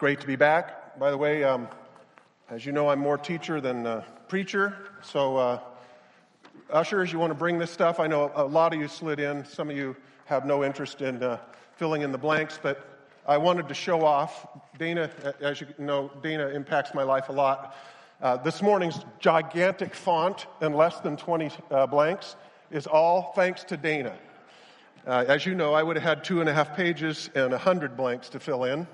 great to be back. By the way, um, as you know, I'm more teacher than uh, preacher. So, uh, ushers, you want to bring this stuff? I know a lot of you slid in. Some of you have no interest in uh, filling in the blanks, but I wanted to show off. Dana, as you know, Dana impacts my life a lot. Uh, this morning's gigantic font and less than 20 uh, blanks is all thanks to Dana. Uh, as you know, I would have had two and a half pages and a hundred blanks to fill in.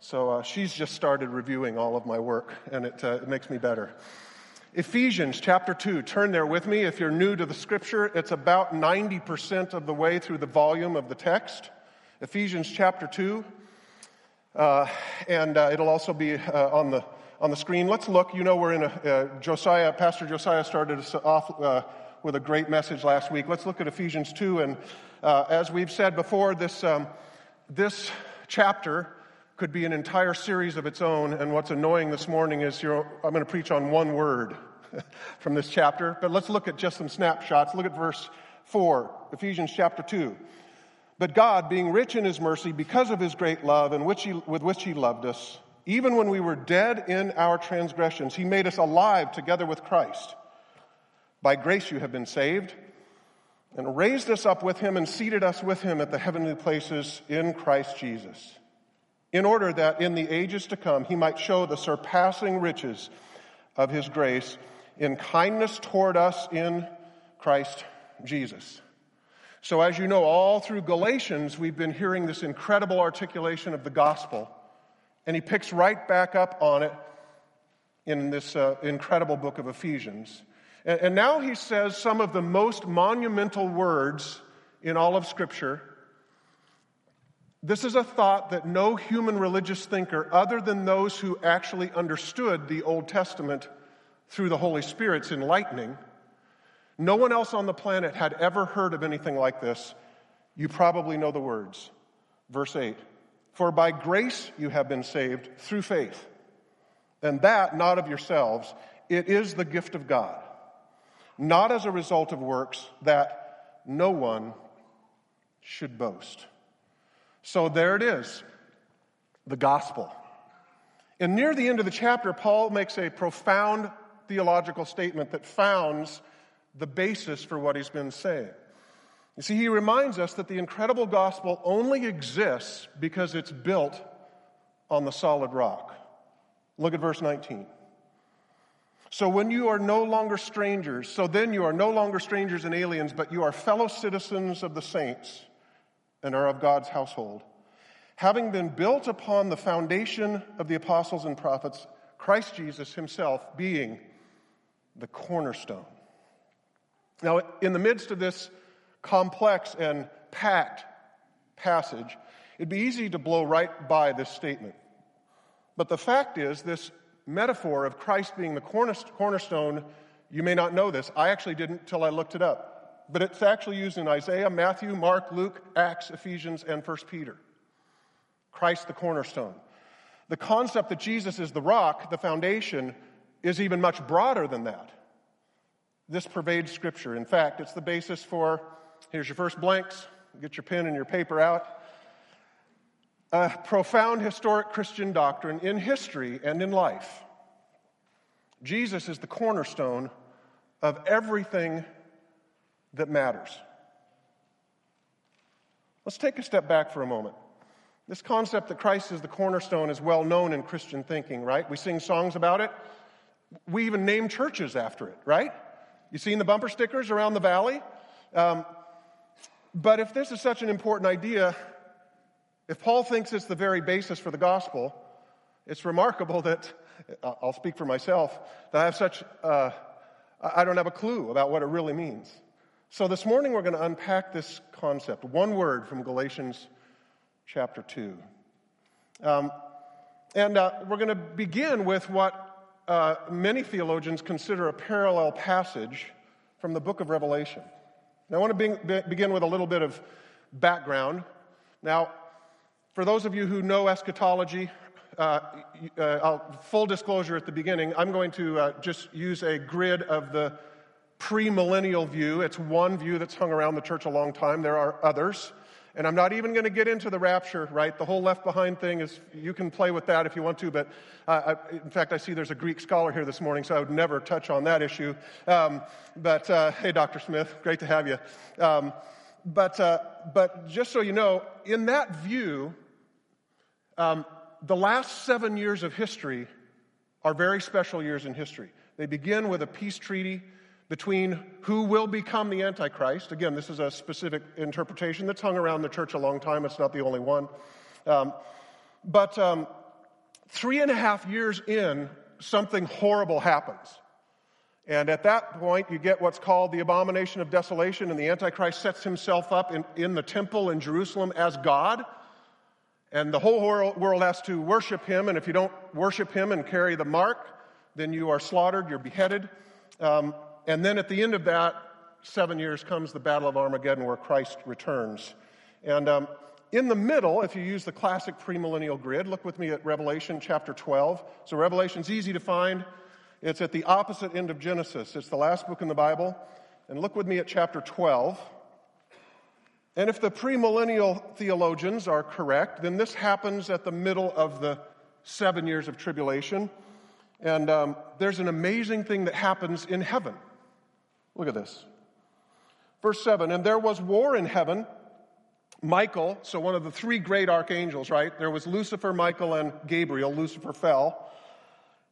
So uh, she's just started reviewing all of my work, and it, uh, it makes me better. Ephesians chapter 2. Turn there with me. If you're new to the scripture, it's about 90% of the way through the volume of the text. Ephesians chapter 2. Uh, and uh, it'll also be uh, on, the, on the screen. Let's look. You know, we're in a, uh, Josiah, Pastor Josiah started us off with a great message last week. Let's look at Ephesians 2. And uh, as we've said before, this, um, this chapter could be an entire series of its own. And what's annoying this morning is I'm going to preach on one word from this chapter. But let's look at just some snapshots. Look at verse 4, Ephesians chapter 2. But God, being rich in his mercy, because of his great love and which he, with which he loved us, even when we were dead in our transgressions, he made us alive together with Christ. By grace you have been saved, and raised us up with him and seated us with him at the heavenly places in Christ Jesus in order that in the ages to come he might show the surpassing riches of his grace in kindness toward us in Christ Jesus. So, as you know, all through Galatians, we've been hearing this incredible articulation of the gospel, and he picks right back up on it in this uh, incredible book of Ephesians. And, and now he says some of the most monumental words in all of Scripture this is a thought that no human religious thinker, other than those who actually understood the Old Testament through the Holy Spirit's enlightening, no one else on the planet had ever heard of anything like this. You probably know the words. Verse 8 For by grace you have been saved through faith, and that not of yourselves, it is the gift of God, not as a result of works, that no one should boast. So there it is the gospel. And near the end of the chapter, Paul makes a profound theological statement that founds the basis for what he's been saying. You see, he reminds us that the incredible gospel only exists because it's built on the solid rock. Look at verse 19. So when you are no longer strangers, so then you are no longer strangers and aliens, but you are fellow citizens of the saints and are of God's household. Having been built upon the foundation of the apostles and prophets, Christ Jesus himself being the cornerstone. Now, in the midst of this complex and packed passage, it'd be easy to blow right by this statement. But the fact is, this metaphor of Christ being the cornerstone, you may not know this. I actually didn't till I looked it up but it's actually used in Isaiah, Matthew, Mark, Luke, Acts, Ephesians, and 1 Peter. Christ the cornerstone. The concept that Jesus is the rock, the foundation, is even much broader than that. This pervades Scripture. In fact, it's the basis for here's your first blanks, get your pen and your paper out. A profound historic Christian doctrine in history and in life. Jesus is the cornerstone of everything that matters. Let's take a step back for a moment. This concept that Christ is the cornerstone is well known in Christian thinking, right? We sing songs about it. We even name churches after it, right? You seen the bumper stickers around the valley? Um, but if this is such an important idea, if Paul thinks it's the very basis for the gospel, it's remarkable that, I'll speak for myself, that I have such, uh, I don't have a clue about what it really means. So this morning we're going to unpack this concept, one word from Galatians chapter 2. Um, and uh, we're going to begin with what uh, many theologians consider a parallel passage from the book of Revelation. Now, I want to be- begin with a little bit of background. Now, for those of you who know eschatology, uh, uh full disclosure at the beginning, I'm going to uh, just use a grid of the premillennial view. It's one view that's hung around the church a long time. There are others. And I'm not even going to get into the rapture, right? The whole left behind thing is, you can play with that if you want to, but uh, I, in fact, I see there's a Greek scholar here this morning, so I would never touch on that issue. Um, but uh, hey, Dr. Smith, great to have you. Um, but, uh, but just so you know, in that view, um, the last seven years of history are very special years in history. They begin with a peace treaty between who will become the Antichrist. Again, this is a specific interpretation that's hung around the church a long time. It's not the only one. Um, but um, three and a half years in, something horrible happens. And at that point, you get what's called the abomination of desolation, and the Antichrist sets himself up in, in the temple in Jerusalem as God. And the whole world has to worship him, and if you don't worship him and carry the mark, then you are slaughtered, you're beheaded. Um, and then at the end of that seven years comes the Battle of Armageddon where Christ returns. And um, in the middle, if you use the classic premillennial grid, look with me at Revelation chapter 12. So Revelation's easy to find. It's at the opposite end of Genesis. It's the last book in the Bible. And look with me at chapter 12. And if the premillennial theologians are correct, then this happens at the middle of the seven years of tribulation. And um, there's an amazing thing that happens in heaven. Look at this. Verse 7 And there was war in heaven. Michael, so one of the three great archangels, right? There was Lucifer, Michael, and Gabriel. Lucifer fell.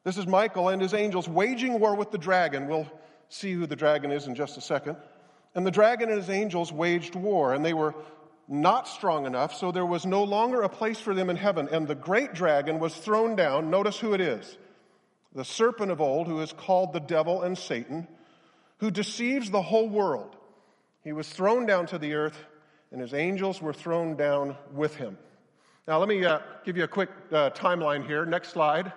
This is Michael and his angels waging war with the dragon. We'll see who the dragon is in just a second. And the dragon and his angels waged war, and they were not strong enough, so there was no longer a place for them in heaven. And the great dragon was thrown down. Notice who it is the serpent of old, who is called the devil and Satan who deceives the whole world. He was thrown down to the earth, and his angels were thrown down with him. Now, let me uh, give you a quick uh, timeline here. Next slide.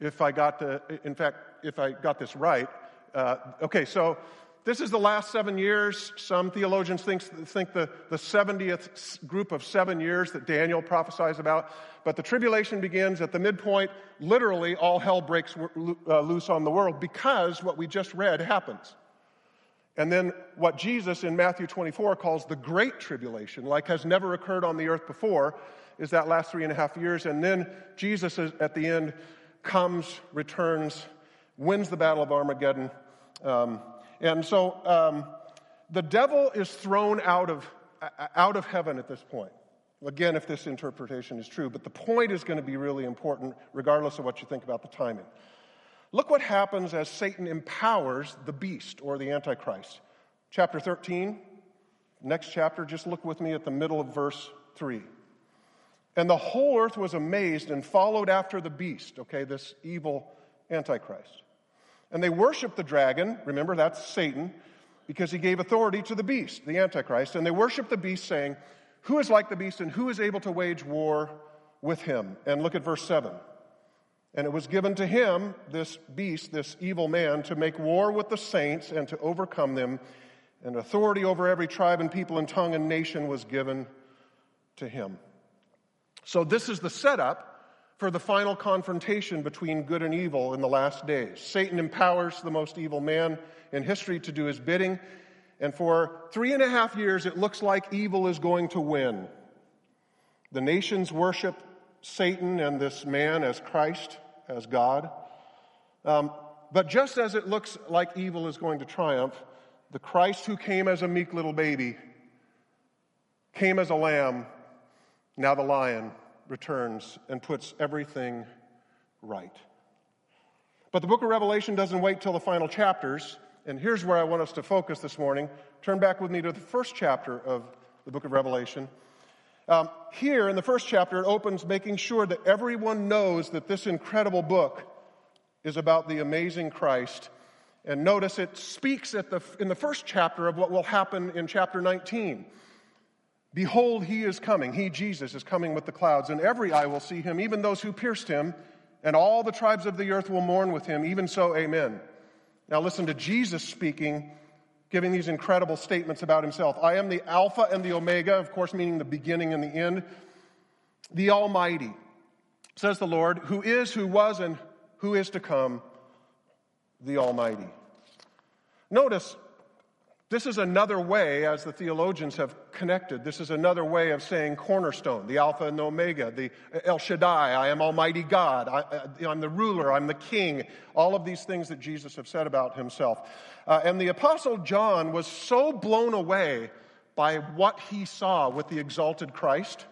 If I got the, in fact, if I got this right. Uh, okay, so this is the last seven years. Some theologians think, think the, the 70th group of seven years that Daniel prophesies about. But the tribulation begins at the midpoint. Literally, all hell breaks uh, loose on the world because what we just read happens. And then what Jesus in Matthew 24 calls the great tribulation, like has never occurred on the earth before, is that last three and a half years. And then Jesus at the end comes, returns, wins the battle of Armageddon. Um, and so um, the devil is thrown out of, out of heaven at this point. Again, if this interpretation is true, but the point is going to be really important, regardless of what you think about the timing. Look what happens as Satan empowers the beast or the Antichrist. Chapter 13, next chapter, just look with me at the middle of verse 3. And the whole earth was amazed and followed after the beast, okay, this evil Antichrist. And they worshiped the dragon, remember that's Satan, because he gave authority to the beast, the Antichrist. And they worshiped the beast, saying, Who is like the beast and who is able to wage war with him? And look at verse 7. And it was given to him, this beast, this evil man, to make war with the saints and to overcome them. And authority over every tribe and people and tongue and nation was given to him. So, this is the setup for the final confrontation between good and evil in the last days. Satan empowers the most evil man in history to do his bidding, and for three and a half years, it looks like evil is going to win. The nations worship Satan and this man as Christ, as God. Um, but just as it looks like evil is going to triumph, the Christ who came as a meek little baby came as a lamb, now the lion returns and puts everything right. But the book of Revelation doesn't wait till the final chapters, and here's where I want us to focus this morning. Turn back with me to the first chapter of the book of Revelation. Um, here in the first chapter, it opens making sure that everyone knows that this incredible book is about the amazing Christ. And notice it speaks the, in the first chapter of what will happen in chapter 19. Behold, he is coming. He, Jesus, is coming with the clouds, and every eye will see him, even those who pierced him, and all the tribes of the earth will mourn with him. Even so, amen. Now listen to Jesus speaking, giving these incredible statements about himself. I am the Alpha and the Omega, of course, meaning the beginning and the end, the Almighty, says the Lord, who is, who was, and who is to come, the Almighty. Notice This is another way, as the theologians have connected, this is another way of saying cornerstone, the Alpha and the Omega, the El Shaddai, I am Almighty God, I, am the ruler, I'm the king, all of these things that Jesus have said about himself. Uh, and the Apostle John was so blown away by what he saw with the exalted Christ.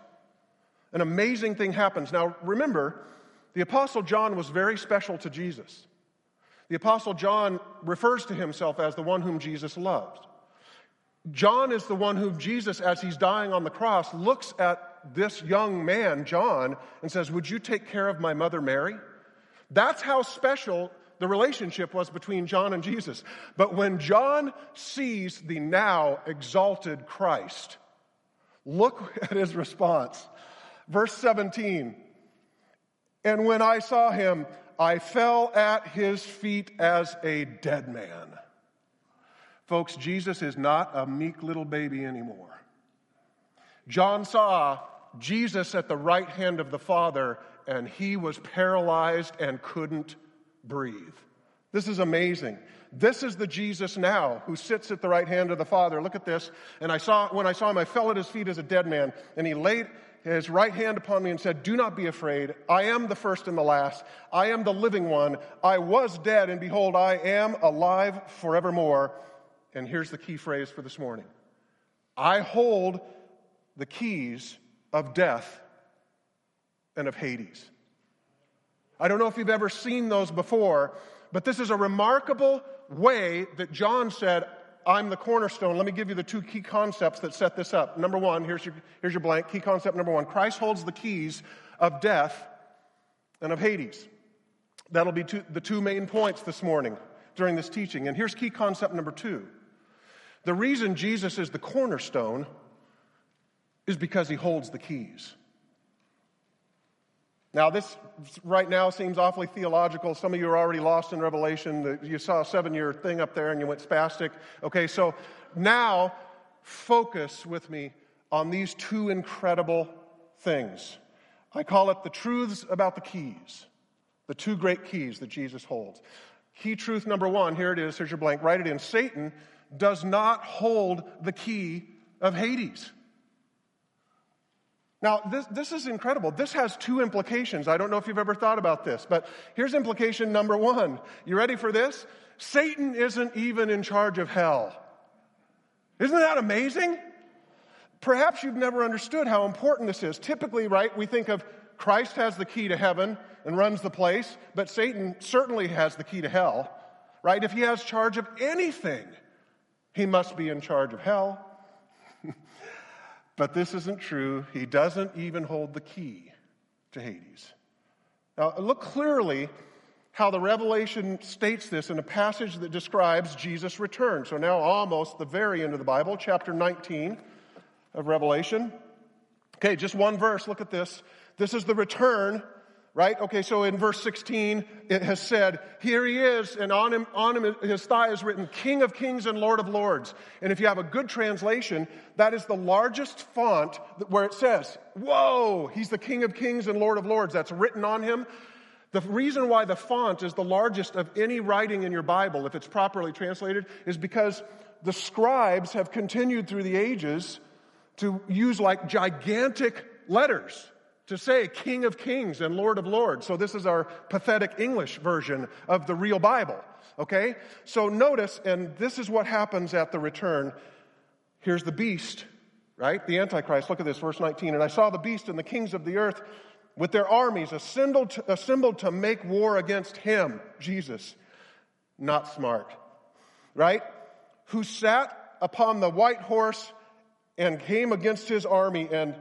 An amazing thing happens. Now, remember, the Apostle John was very special to Jesus. The Apostle John refers to himself as the one whom Jesus loved. John is the one whom Jesus, as he's dying on the cross, looks at this young man, John, and says, Would you take care of my mother Mary? That's how special the relationship was between John and Jesus. But when John sees the now exalted Christ, look at his response. Verse 17 And when I saw him, I fell at his feet as a dead man. Folks, Jesus is not a meek little baby anymore. John saw Jesus at the right hand of the Father, and he was paralyzed and couldn't breathe. This is amazing. This is the Jesus now who sits at the right hand of the Father. Look at this. And I saw, when I saw him, I fell at his feet as a dead man, and he laid his right hand upon me and said, Do not be afraid. I am the first and the last. I am the living one. I was dead, and behold, I am alive forevermore and here's the key phrase for this morning I hold the keys of death and of Hades. I don't know if you've ever seen those before, but this is a remarkable way that John said, I'm the cornerstone. Let me give you the two key concepts that set this up. Number one, here's your, here's your blank. Key concept number one Christ holds the keys of death and of Hades. That'll be two, the two main points this morning during this teaching. And here's key concept number two the reason Jesus is the cornerstone is because he holds the keys. Now, this right now seems awfully theological. Some of you are already lost in Revelation. You saw a seven year thing up there and you went spastic. Okay, so now focus with me on these two incredible things. I call it the truths about the keys, the two great keys that Jesus holds. Key truth number one, here it is, here's your blank, write it in. Satan does not hold the key of Hades. Now, this, this is incredible. This has two implications. I don't know if you've ever thought about this, but here's implication number one. You ready for this? Satan isn't even in charge of hell. Isn't that amazing? Perhaps you've never understood how important this is. Typically, right, we think of Christ has the key to heaven and runs the place, but Satan certainly has the key to hell, right? If he has charge of anything, he must be in charge of hell. but this isn't true. He doesn't even hold the key to Hades. Now, look clearly how the Revelation states this in a passage that describes Jesus' return. So, now almost the very end of the Bible, chapter 19 of Revelation. Okay, just one verse. Look at this. This is the return right? Okay, so in verse 16, it has said, Here he is, and on him, on him, his thigh is written, King of Kings and Lord of Lords. And if you have a good translation, that is the largest font where it says, Whoa, he's the King of Kings and Lord of Lords. That's written on him. The reason why the font is the largest of any writing in your Bible, if it's properly translated, is because the scribes have continued through the ages to use like gigantic letters to say King of Kings and Lord of Lords. So this is our pathetic English version of the real Bible. Okay? So notice, and this is what happens at the return. Here's the beast, right? The Antichrist. Look at this, verse 19. And I saw the beast and the kings of the earth with their armies assembled to, assembled to make war against him, Jesus. Not smart, right? Who sat upon the white horse and came against his army and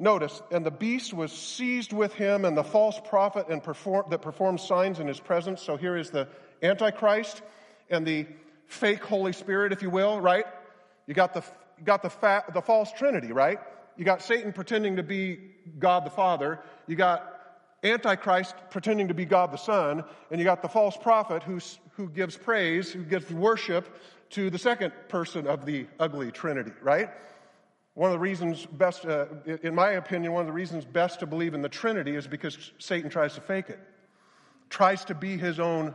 Notice, and the beast was seized with him and the false prophet and perform, that performed signs in his presence. So here is the Antichrist and the fake Holy Spirit, if you will, right? You got the, got the, fa- the false Trinity, right? You got Satan pretending to be God the Father. You got Antichrist pretending to be God the Son. And you got the false prophet who's, who gives praise, who gives worship to the second person of the ugly Trinity, right? One of the reasons best, uh, in my opinion, one of the reasons best to believe in the Trinity is because Satan tries to fake it, tries to be his own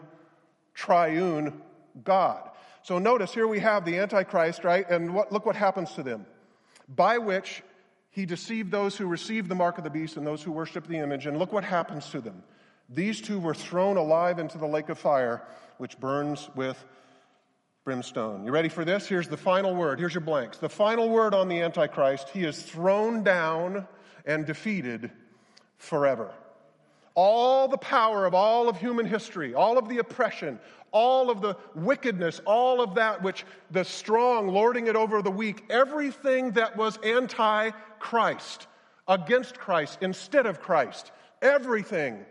triune God. So notice here we have the Antichrist, right? And what, look what happens to them. By which he deceived those who received the mark of the beast and those who worship the image. And look what happens to them. These two were thrown alive into the lake of fire, which burns with brimstone. You ready for this? Here's the final word. Here's your blanks. The final word on the Antichrist he is thrown down and defeated forever. All the power of all of human history, all of the oppression, all of the wickedness, all of that which the strong lording it over the weak, everything that was anti Christ, against Christ, instead of Christ, everything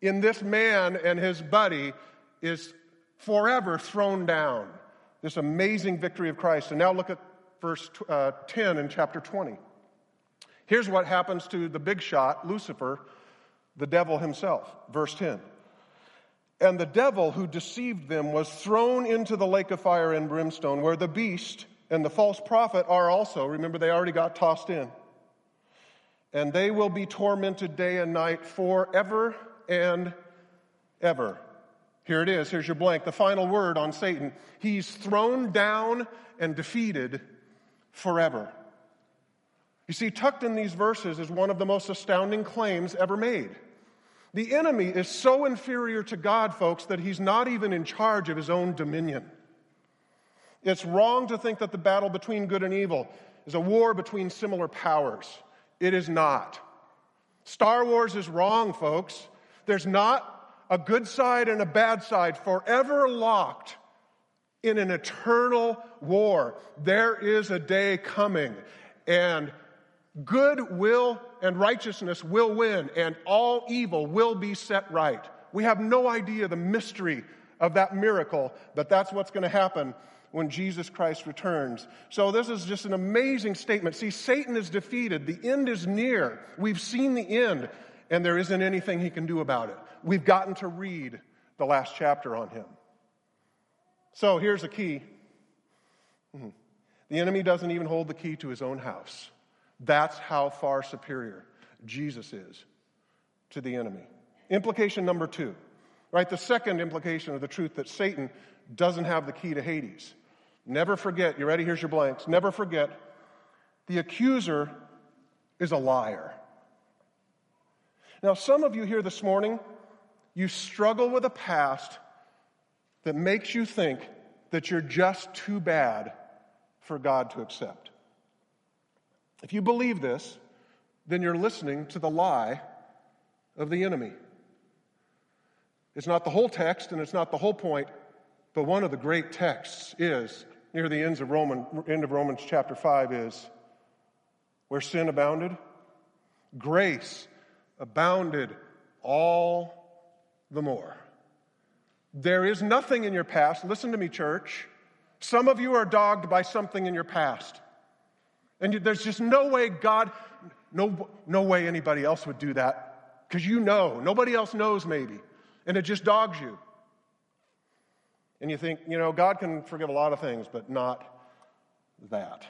in this man and his buddy is forever thrown down. This amazing victory of Christ. And now look at verse uh, 10 in chapter 20. Here's what happens to the big shot, Lucifer, the devil himself. Verse 10. And the devil who deceived them was thrown into the lake of fire and brimstone, where the beast and the false prophet are also. Remember, they already got tossed in. And they will be tormented day and night forever and ever. Here it is. Here's your blank. The final word on Satan. He's thrown down and defeated forever. You see, tucked in these verses is one of the most astounding claims ever made. The enemy is so inferior to God, folks, that he's not even in charge of his own dominion. It's wrong to think that the battle between good and evil is a war between similar powers. It is not. Star Wars is wrong, folks. There's not a good side and a bad side forever locked in an eternal war. There is a day coming, and good will and righteousness will win, and all evil will be set right. We have no idea the mystery of that miracle, but that's what's going to happen when Jesus Christ returns. So, this is just an amazing statement. See, Satan is defeated, the end is near. We've seen the end and there isn't anything he can do about it. We've gotten to read the last chapter on him. So here's the key mm-hmm. the enemy doesn't even hold the key to his own house. That's how far superior Jesus is to the enemy. Implication number two, right? The second implication of the truth that Satan doesn't have the key to Hades. Never forget, you ready? Here's your blanks. Never forget, the accuser is a liar. Now, some of you here this morning, you struggle with a past that makes you think that you're just too bad for God to accept. If you believe this, then you're listening to the lie of the enemy. It's not the whole text and it's not the whole point, but one of the great texts is near the ends of Roman, end of Romans chapter 5 is where sin abounded, grace abounded all the more. There is nothing in your past. Listen to me, church. Some of you are dogged by something in your past. And there's just no way God, no, no way anybody else would do that. Because you know, nobody else knows maybe. And it just dogs you. And you think, you know, God can forgive a lot of things, but not that.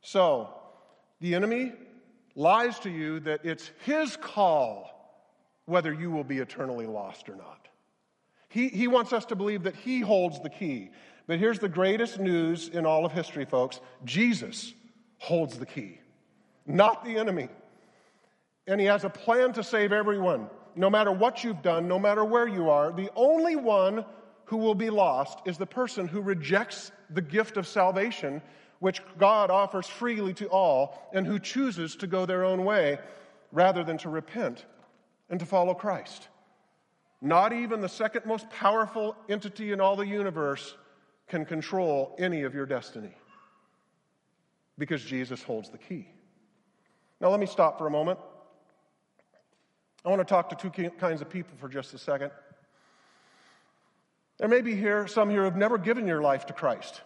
So, the enemy lies to you that it's his call whether you will be eternally lost or not. He, he wants us to believe that he holds the key. But here's the greatest news in all of history, folks Jesus holds the key, not the enemy. And he has a plan to save everyone, no matter what you've done, no matter where you are. The only one who will be lost is the person who rejects the gift of salvation which God offers freely to all, and who chooses to go their own way rather than to repent and to follow Christ. Not even the second most powerful entity in all the universe can control any of your destiny because Jesus holds the key. Now, let me stop for a moment. I want to talk to two kinds of people for just a second. There may be here some here who've never given your life to Christ.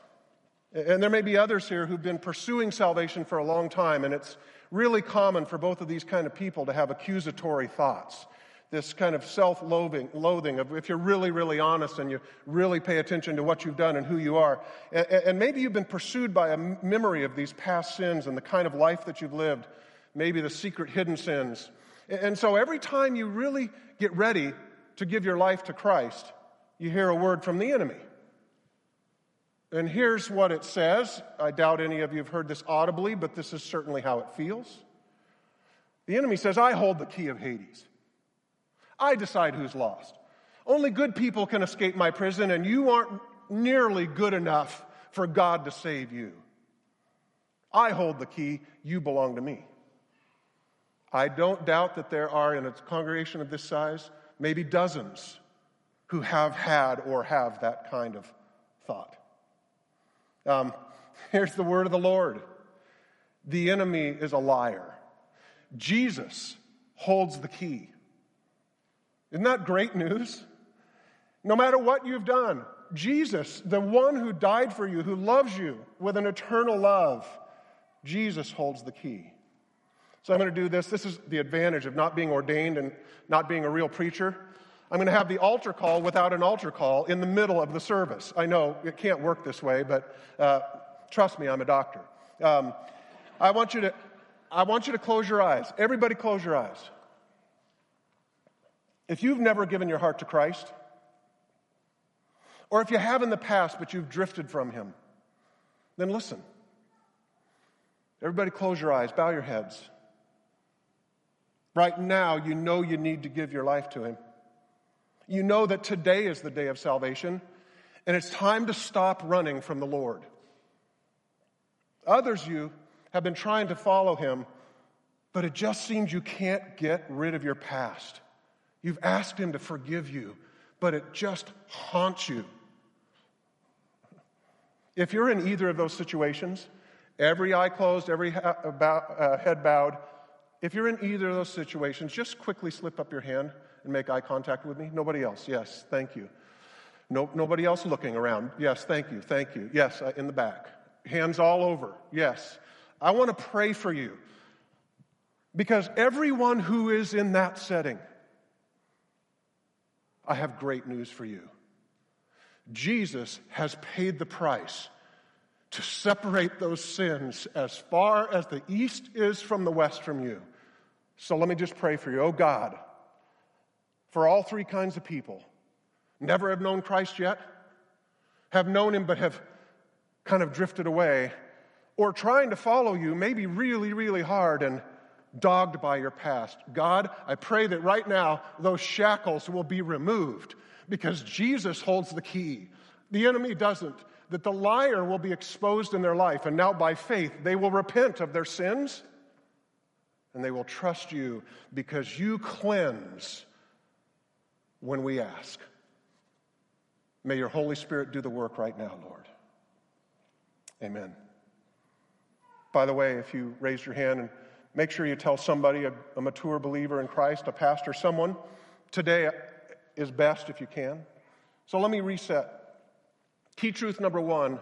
And there may be others here who've been pursuing salvation for a long time, and it's really common for both of these kind of people to have accusatory thoughts. This kind of self loathing of if you're really, really honest and you really pay attention to what you've done and who you are. And maybe you've been pursued by a memory of these past sins and the kind of life that you've lived, maybe the secret hidden sins. And so every time you really get ready to give your life to Christ, you hear a word from the enemy. And here's what it says. I doubt any of you have heard this audibly, but this is certainly how it feels. The enemy says, I hold the key of Hades. I decide who's lost. Only good people can escape my prison, and you aren't nearly good enough for God to save you. I hold the key, you belong to me. I don't doubt that there are in a congregation of this size, maybe dozens, who have had or have that kind of thought. Um, here's the word of the Lord the enemy is a liar. Jesus holds the key. Isn't that great news? No matter what you've done, Jesus, the one who died for you, who loves you with an eternal love, Jesus holds the key. So I'm going to do this. This is the advantage of not being ordained and not being a real preacher. I'm going to have the altar call without an altar call in the middle of the service. I know it can't work this way, but uh, trust me, I'm a doctor. Um, I want you to, I want you to close your eyes. Everybody, close your eyes. If you've never given your heart to Christ, or if you have in the past but you've drifted from Him, then listen. Everybody, close your eyes, bow your heads. Right now, you know you need to give your life to Him. You know that today is the day of salvation, and it's time to stop running from the Lord. Others, you have been trying to follow Him, but it just seems you can't get rid of your past. You've asked Him to forgive you, but it just haunts you. If you're in either of those situations, every eye closed, every uh, head bowed, if you're in either of those situations, just quickly slip up your hand and make eye contact with me. Nobody else. Yes, thank you. No, nobody else looking around. Yes, thank you, thank you. Yes, uh, in the back. Hands all over. Yes. I want to pray for you because everyone who is in that setting, I have great news for you. Jesus has paid the price to separate those sins as far as the east is from the west from you. So let me just pray for you. Oh God, for all three kinds of people, never have known Christ yet, have known him but have kind of drifted away, or trying to follow you, maybe really, really hard and dogged by your past. God, I pray that right now those shackles will be removed because Jesus holds the key. The enemy doesn't. That the liar will be exposed in their life, and now by faith they will repent of their sins and they will trust you because you cleanse when we ask. May your Holy Spirit do the work right now, Lord. Amen. By the way, if you raise your hand and make sure you tell somebody, a, a mature believer in Christ, a pastor, someone, today is best if you can. So let me reset. Key truth number one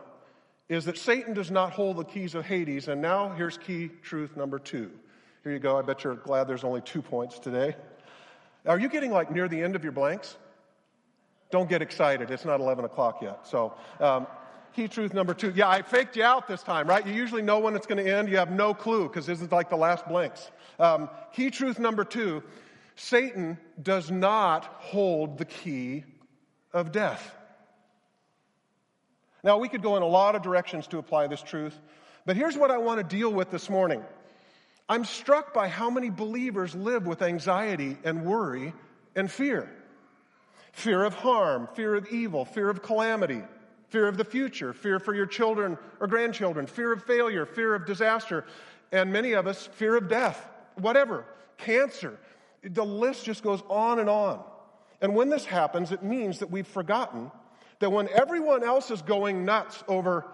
is that Satan does not hold the keys of Hades. And now here's key truth number two. Here you go. I bet you're glad there's only two points today. Are you getting like near the end of your blanks? Don't get excited. It's not 11 o'clock yet. So, um, key truth number two. Yeah, I faked you out this time, right? You usually know when it's going to end. You have no clue because this is like the last blanks. Um, key truth number two Satan does not hold the key of death. Now, we could go in a lot of directions to apply this truth, but here's what I want to deal with this morning. I'm struck by how many believers live with anxiety and worry and fear fear of harm, fear of evil, fear of calamity, fear of the future, fear for your children or grandchildren, fear of failure, fear of disaster, and many of us, fear of death, whatever, cancer. The list just goes on and on. And when this happens, it means that we've forgotten that when everyone else is going nuts over,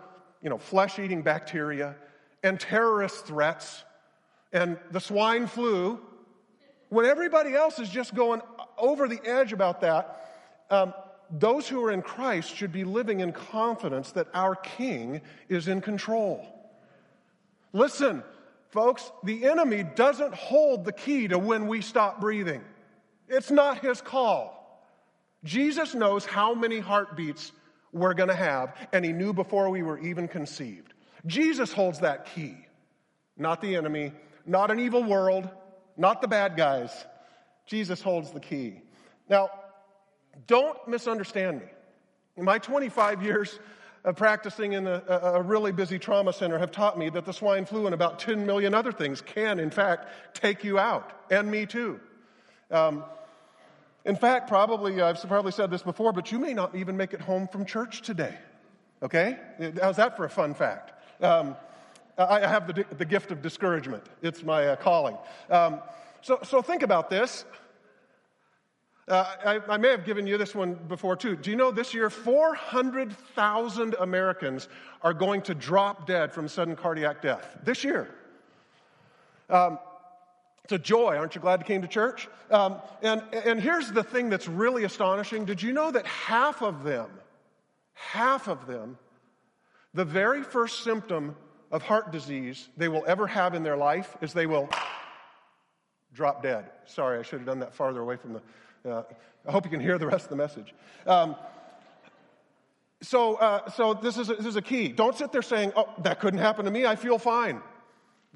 you know, flesh eating bacteria and terrorist threats and the swine flu, when everybody else is just going over the edge about that, um, those who are in Christ should be living in confidence that our King is in control. Listen, folks, the enemy doesn't hold the key to when we stop breathing. It's not his call. Jesus knows how many heartbeats we're going to have, and he knew before we were even conceived. Jesus holds that key, not the enemy, not an evil world, not the bad guys. Jesus holds the key. Now, don't misunderstand me. In my 25 years of practicing in a, a, really busy trauma center have taught me that the swine flu and about 10 million other things can, in fact, take you out, and me too. Um, in fact, probably, I've probably said this before, but you may not even make it home from church today. Okay? How's that for a fun fact? Um, I have the, the gift of discouragement, it's my uh, calling. Um, so, so think about this. Uh, I, I, may have given you this one before too. Do you know this year 400,000 Americans are going to drop dead from sudden cardiac death? This year. Um, it's a joy. Aren't you glad you came to church? Um, and, and here's the thing that's really astonishing. Did you know that half of them, half of them, the very first symptom of heart disease they will ever have in their life is they will drop dead. Sorry, I should have done that farther away from the. Uh, I hope you can hear the rest of the message. Um, so, uh, so this is, a, this is a key. Don't sit there saying, "Oh, that couldn't happen to me. I feel fine."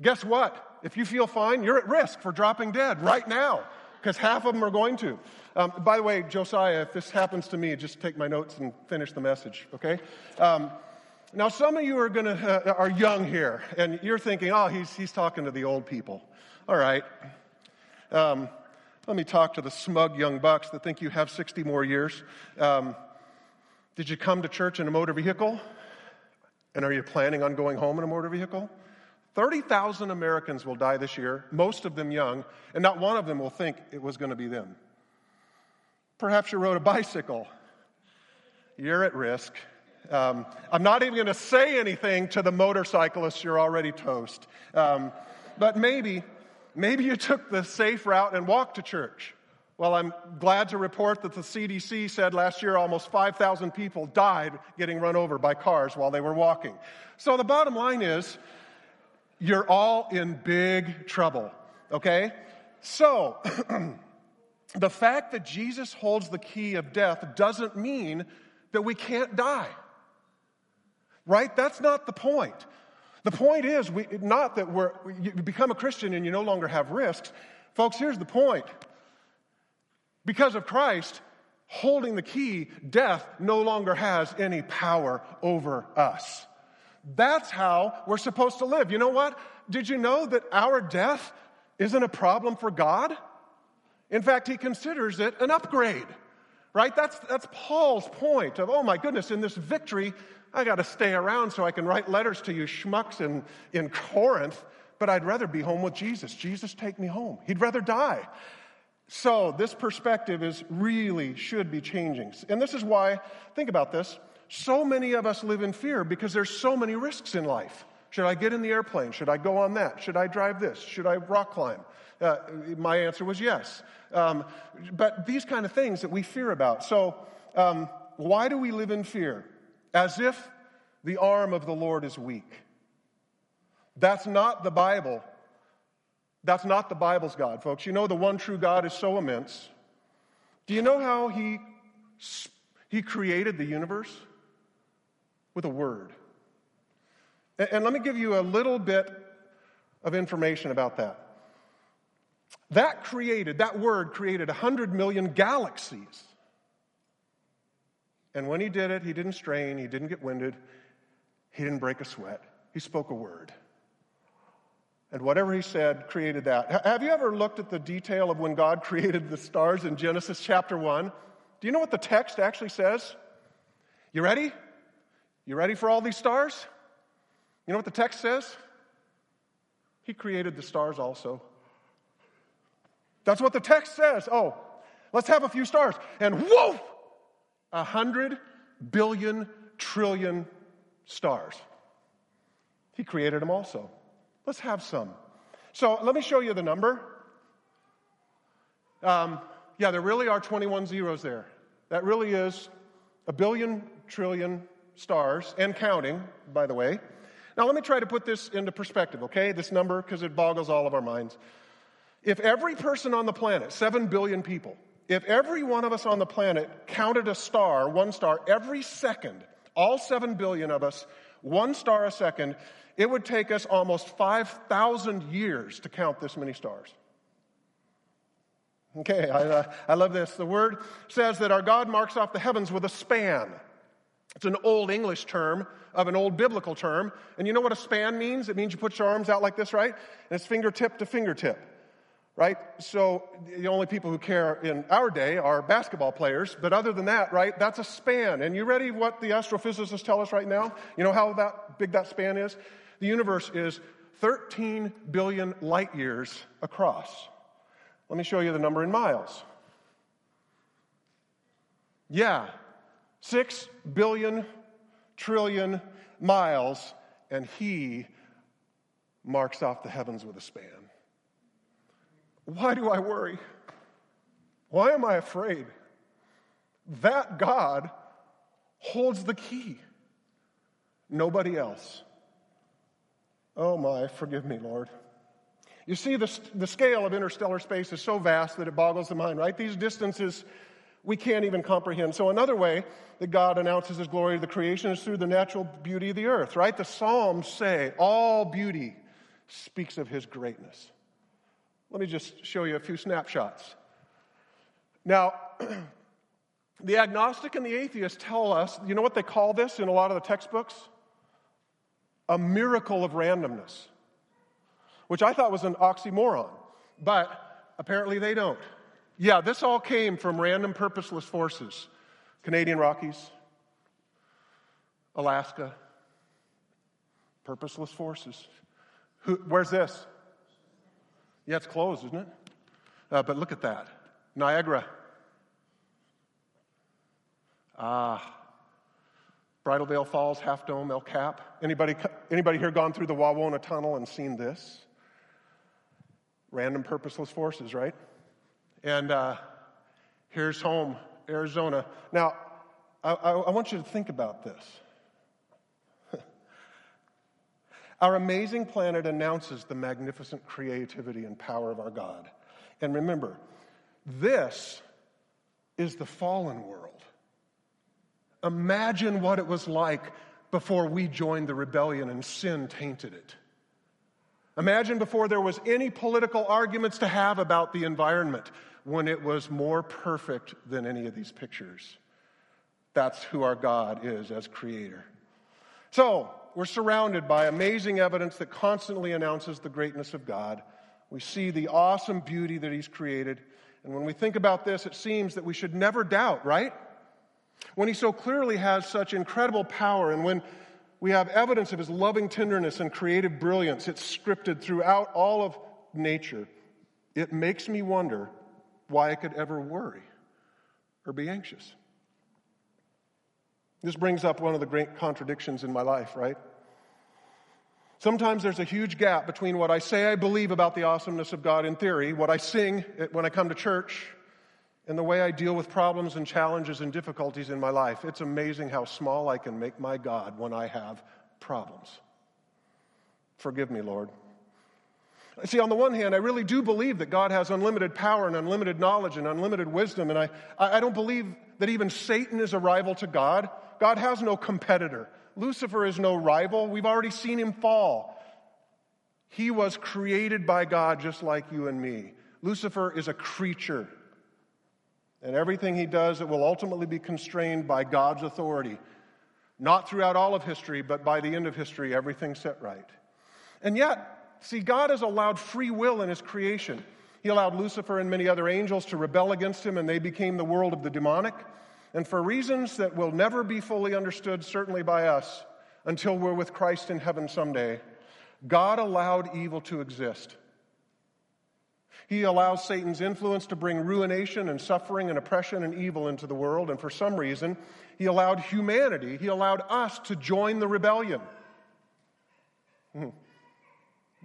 Guess what? If you feel fine, you're at risk for dropping dead right now, because half of them are going to. Um, by the way, Josiah, if this happens to me, just take my notes and finish the message. Okay. Um, now, some of you are going to uh, are young here, and you're thinking, "Oh, he's he's talking to the old people." All right. Um, let me talk to the smug young bucks that think you have 60 more years. Um, did you come to church in a motor vehicle? And are you planning on going home in a motor vehicle? 30,000 Americans will die this year, most of them young, and not one of them will think it was going to be them. Perhaps you rode a bicycle. You're at risk. Um, I'm not even going to say anything to the motorcyclists, you're already toast. Um, but maybe Maybe you took the safe route and walked to church. Well, I'm glad to report that the CDC said last year almost 5,000 people died getting run over by cars while they were walking. So the bottom line is, you're all in big trouble, okay? So, the fact that Jesus holds the key of death doesn't mean that we can't die. Right? That's not the point. The point is, we, not that we're, you become a Christian and you no longer have risks. Folks, here's the point. Because of Christ holding the key, death no longer has any power over us. That's how we're supposed to live. You know what? Did you know that our death isn't a problem for God? In fact, he considers it an upgrade. Right? That's, that's Paul's point of, oh my goodness, in this victory, I got to stay around so I can write letters to you schmucks in, in Corinth, but I'd rather be home with Jesus. Jesus, take me home. He'd rather die. So, this perspective is really should be changing. And this is why, think about this, so many of us live in fear because there's so many risks in life. Should I get in the airplane? Should I go on that? Should I drive this? Should I rock climb? Uh, my answer was yes. Um, but these kind of things that we fear about. So, um, why do we live in fear? as if the arm of the Lord is weak. That's not the Bible. That's not the Bible's God, folks. You know, the one true God is so immense. Do you know how he, he created the universe? With a word. And, and let me give you a little bit of information about that. That created, that word created 100 million galaxies. And when he did it, he didn't strain, he didn't get winded, he didn't break a sweat. He spoke a word. And whatever he said created that. Have you ever looked at the detail of when God created the stars in Genesis chapter 1? Do you know what the text actually says? You ready? You ready for all these stars? You know what the text says? He created the stars also. That's what the text says. Oh, let's have a few stars. And whoa! a hundred billion trillion stars. He created them also. Let's have some. So let me show you the number. Um, yeah, there really are 21 zeros there. That really is a billion trillion stars and counting, by the way. Now, let me try to put this into perspective, okay? This number, because it boggles all of our minds. If every person on the planet, 7 billion people, if every one of us on the planet counted a star, one star, every second, all 7 billion of us, one star a second, it would take us almost 5,000 years to count this many stars. Okay, I, uh, I love this. The word says that our God marks off the heavens with a span. It's an old English term of an old biblical term. And you know what a span means? It means you put your arms out like this, right? And it's fingertip to fingertip, right? So the only people who care in our day are basketball players. But other than that, right, that's a span. And you ready what the astrophysicists tell us right now? You know how that big that span is? The universe is 13 billion light years across. Let me show you the number in miles. Yeah, Six billion trillion miles, and he marks off the heavens with a span. Why do I worry? Why am I afraid? That God holds the key, nobody else. Oh my, forgive me, Lord. You see, the, the scale of interstellar space is so vast that it boggles the mind, right? These distances we can't even comprehend. So, another way that God announces his glory to the creation is through the natural beauty of the earth, right? The Psalms say all beauty speaks of his greatness. Let me just show you a few snapshots. Now, the agnostic and the atheist tell us, you know what they call this in a lot of the textbooks? A miracle of randomness, which I thought was an oxymoron, but apparently they don't. Yeah, this all came from random purposeless forces Canadian Rockies, Alaska, purposeless forces. Who, where's this? Yeah, it's closed, isn't it? Uh, but look at that Niagara. Ah. Bridal Veil Falls, Half Dome, El Cap. Anybody, anybody here gone through the Wawona Tunnel and seen this? Random purposeless forces, right? And uh, here's home, Arizona. Now, I, I, I want you to think about this. our amazing planet announces the magnificent creativity and power of our God. And remember, this is the fallen world. Imagine what it was like before we joined the rebellion and sin tainted it. Imagine before there was any political arguments to have about the environment when it was more perfect than any of these pictures. That's who our God is as creator. So, we're surrounded by amazing evidence that constantly announces the greatness of God. We see the awesome beauty that He's created. And when we think about this, it seems that we should never doubt, right? When He so clearly has such incredible power, and when we have evidence of His loving tenderness and creative brilliance, it's scripted throughout all of nature. It makes me wonder why I could ever worry or be anxious. This brings up one of the great contradictions in my life, right? Sometimes there's a huge gap between what I say I believe about the awesomeness of God in theory, what I sing when I come to church, and the way I deal with problems and challenges and difficulties in my life. It's amazing how small I can make my God when I have problems. Forgive me, Lord. See, on the one hand, I really do believe that God has unlimited power and unlimited knowledge and unlimited wisdom, and I, I don't believe that even Satan is a rival to God. God has no competitor. Lucifer is no rival. We've already seen him fall. He was created by God just like you and me. Lucifer is a creature. And everything he does, it will ultimately be constrained by God's authority. Not throughout all of history, but by the end of history, everything's set right. And yet, See, God has allowed free will in His creation. He allowed Lucifer and many other angels to rebel against Him, and they became the world of the demonic. And for reasons that will never be fully understood, certainly by us, until we're with Christ in heaven someday, God allowed evil to exist. He allows Satan's influence to bring ruination and suffering and oppression and evil into the world. And for some reason, he allowed humanity, he allowed us to join the rebellion. Hmm.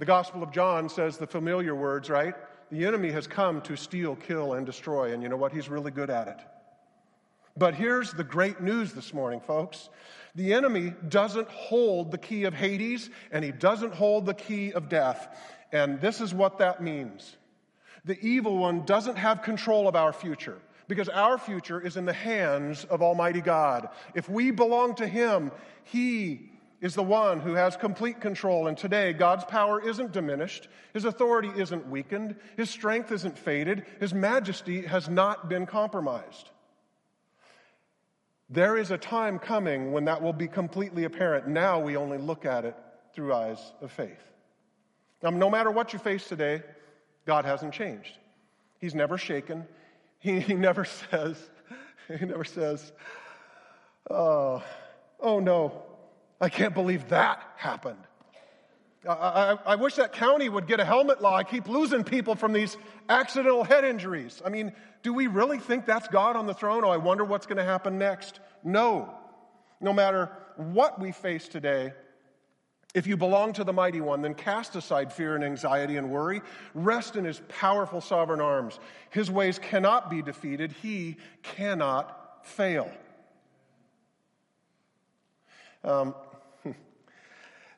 The Gospel of John says the familiar words, right? The enemy has come to steal, kill, and destroy. And you know what? He's really good at it. But here's the great news this morning, folks. The enemy doesn't hold the key of Hades, and he doesn't hold the key of death. And this is what that means the evil one doesn't have control of our future because our future is in the hands of Almighty God. If we belong to Him, He is the one who has complete control. And today, God's power isn't diminished, His authority isn't weakened, His strength isn't faded, His majesty has not been compromised. There is a time coming when that will be completely apparent. Now we only look at it through eyes of faith. Now, no matter what you face today, God hasn't changed. He's never shaken. He, he never says, he never says, oh, oh no, I can't believe that happened. I, I, I, wish that county would get a helmet law. I keep losing people from these accidental head injuries. I mean, do we really think that's God on the throne? Oh, I wonder what's going to happen next. No. No matter what we face today, if you belong to the mighty one, then cast aside fear and anxiety and worry. Rest in his powerful sovereign arms. His ways cannot be defeated, he cannot fail. Um,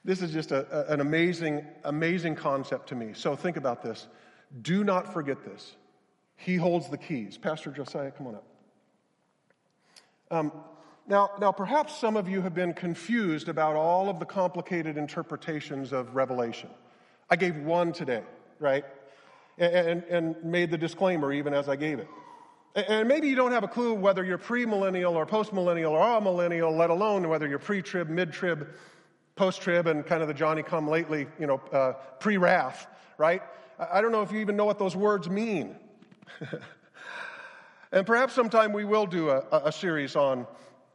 this is just a, an amazing, amazing concept to me. So think about this. Do not forget this. He holds the keys. Pastor Josiah, come on up. Um, now, now, perhaps some of you have been confused about all of the complicated interpretations of Revelation. I gave one today, right? And, and made the disclaimer even as I gave it. And maybe you don't have a clue whether you're premillennial or postmillennial or all millennial, let alone whether you're pre-trib, mid-trib, post-trib, and kind of the Johnny come lately, you know, uh, pre-wrath, right? I don't know if you even know what those words mean. and perhaps sometime we will do a, a series on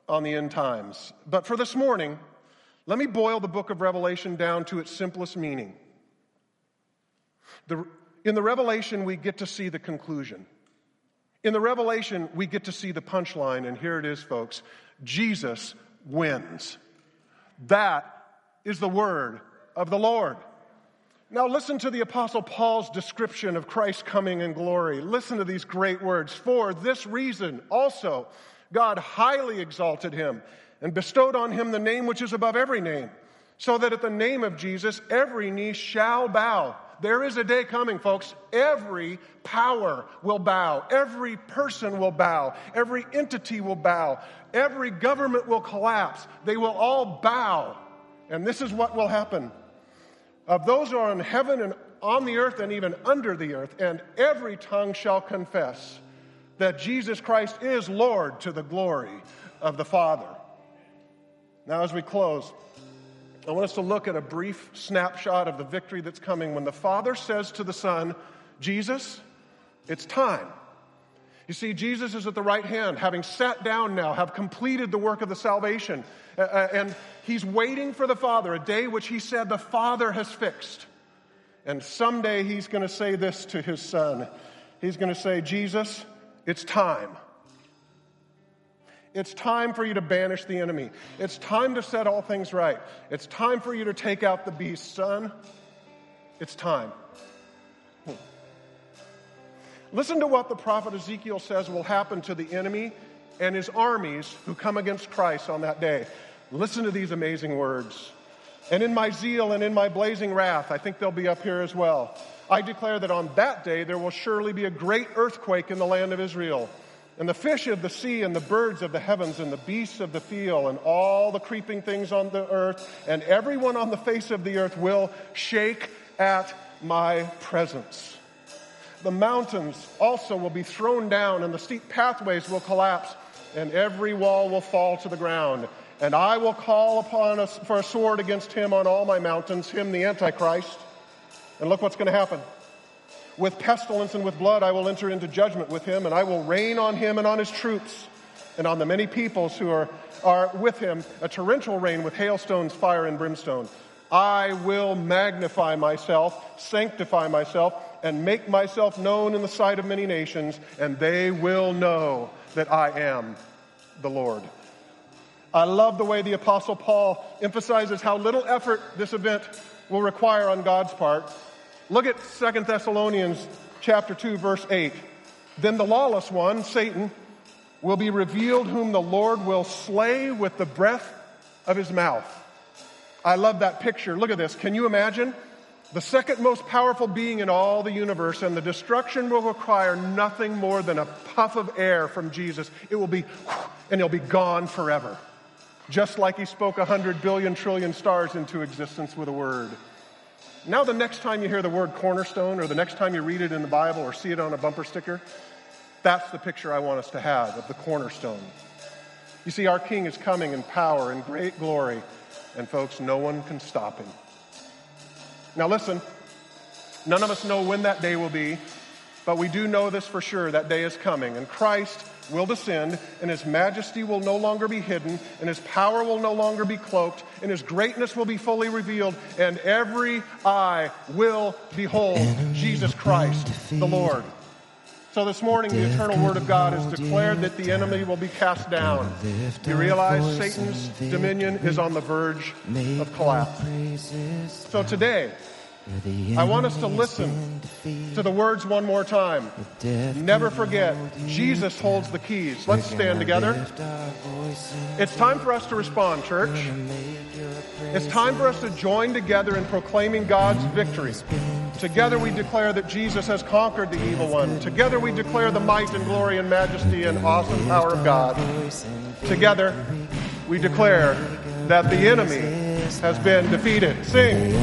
on the end times. But for this morning, let me boil the book of Revelation down to its simplest meaning. The, in the Revelation, we get to see the conclusion. In the Revelation, we get to see the punchline, and here it is, folks Jesus wins. That is the word of the Lord. Now, listen to the Apostle Paul's description of Christ's coming in glory. Listen to these great words. For this reason, also, God highly exalted him and bestowed on him the name which is above every name, so that at the name of Jesus every knee shall bow. There is a day coming, folks. Every power will bow. Every person will bow. Every entity will bow. Every government will collapse. They will all bow. And this is what will happen. Of those who are in heaven and on the earth and even under the earth, and every tongue shall confess that Jesus Christ is Lord to the glory of the Father. Now, as we close, I want us to look at a brief snapshot of the victory that's coming when the Father says to the Son, Jesus, it's time. You see, Jesus is at the right hand, having sat down now, have completed the work of the salvation. And he's waiting for the Father, a day which he said the Father has fixed. And someday he's going to say this to his Son. He's going to say, Jesus, it's time. It's time for you to banish the enemy. It's time to set all things right. It's time for you to take out the beast, son. It's time. Listen to what the prophet Ezekiel says will happen to the enemy and his armies who come against Christ on that day. Listen to these amazing words. And in my zeal and in my blazing wrath, I think they'll be up here as well. I declare that on that day there will surely be a great earthquake in the land of Israel. And the fish of the sea and the birds of the heavens and the beasts of the field and all the creeping things on the earth and everyone on the face of the earth will shake at my presence. The mountains also will be thrown down and the steep pathways will collapse and every wall will fall to the ground. And I will call upon us for a sword against him on all my mountains, him the Antichrist and look what's going to happen. With pestilence and with blood, I will enter into judgment with him, and I will rain on him and on his troops, and on the many peoples who are, are with him, a torrential rain with hailstones, fire, and brimstone. I will magnify myself, sanctify myself, and make myself known in the sight of many nations, and they will know that I am the Lord. I love the way the Apostle Paul emphasizes how little effort this event will require on God's part Look at Second Thessalonians chapter 2 verse 8. Then the lawless one, Satan, will be revealed whom the Lord will slay with the breath of his mouth. I love that picture. Look at this. Can you imagine? The second most powerful being in all the universe, and the destruction will require nothing more than a puff of air from Jesus. It will be, and he'll be gone forever. Just like he spoke a hundred billion trillion stars into existence with a word. Now, the next time you hear the word cornerstone, or the next time you read it in the Bible or see it on a bumper sticker, that's the picture I want us to have of the cornerstone. You see, our King is coming in power and great glory, and folks, no one can stop him. Now, listen, none of us know when that day will be, but we do know this for sure that day is coming, and Christ will descend, and his majesty will no longer be hidden, and his power will no longer be cloaked, and his greatness will be fully revealed, and every eye will behold Jesus Christ, the Lord. So this morning, the eternal word of God has declared that the enemy will be cast down. You realize Satan's dominion is on the verge of collapse. So today, I want us to listen to the words one more time. Never forget, Jesus holds the keys. Let's stand together. It's time for us to respond, church. It's time for us to join together in proclaiming God's victory. Together we declare that Jesus has conquered the evil one. Together we declare the might and glory and majesty and awesome power of God. Together we declare that the enemy has been defeated. Sing.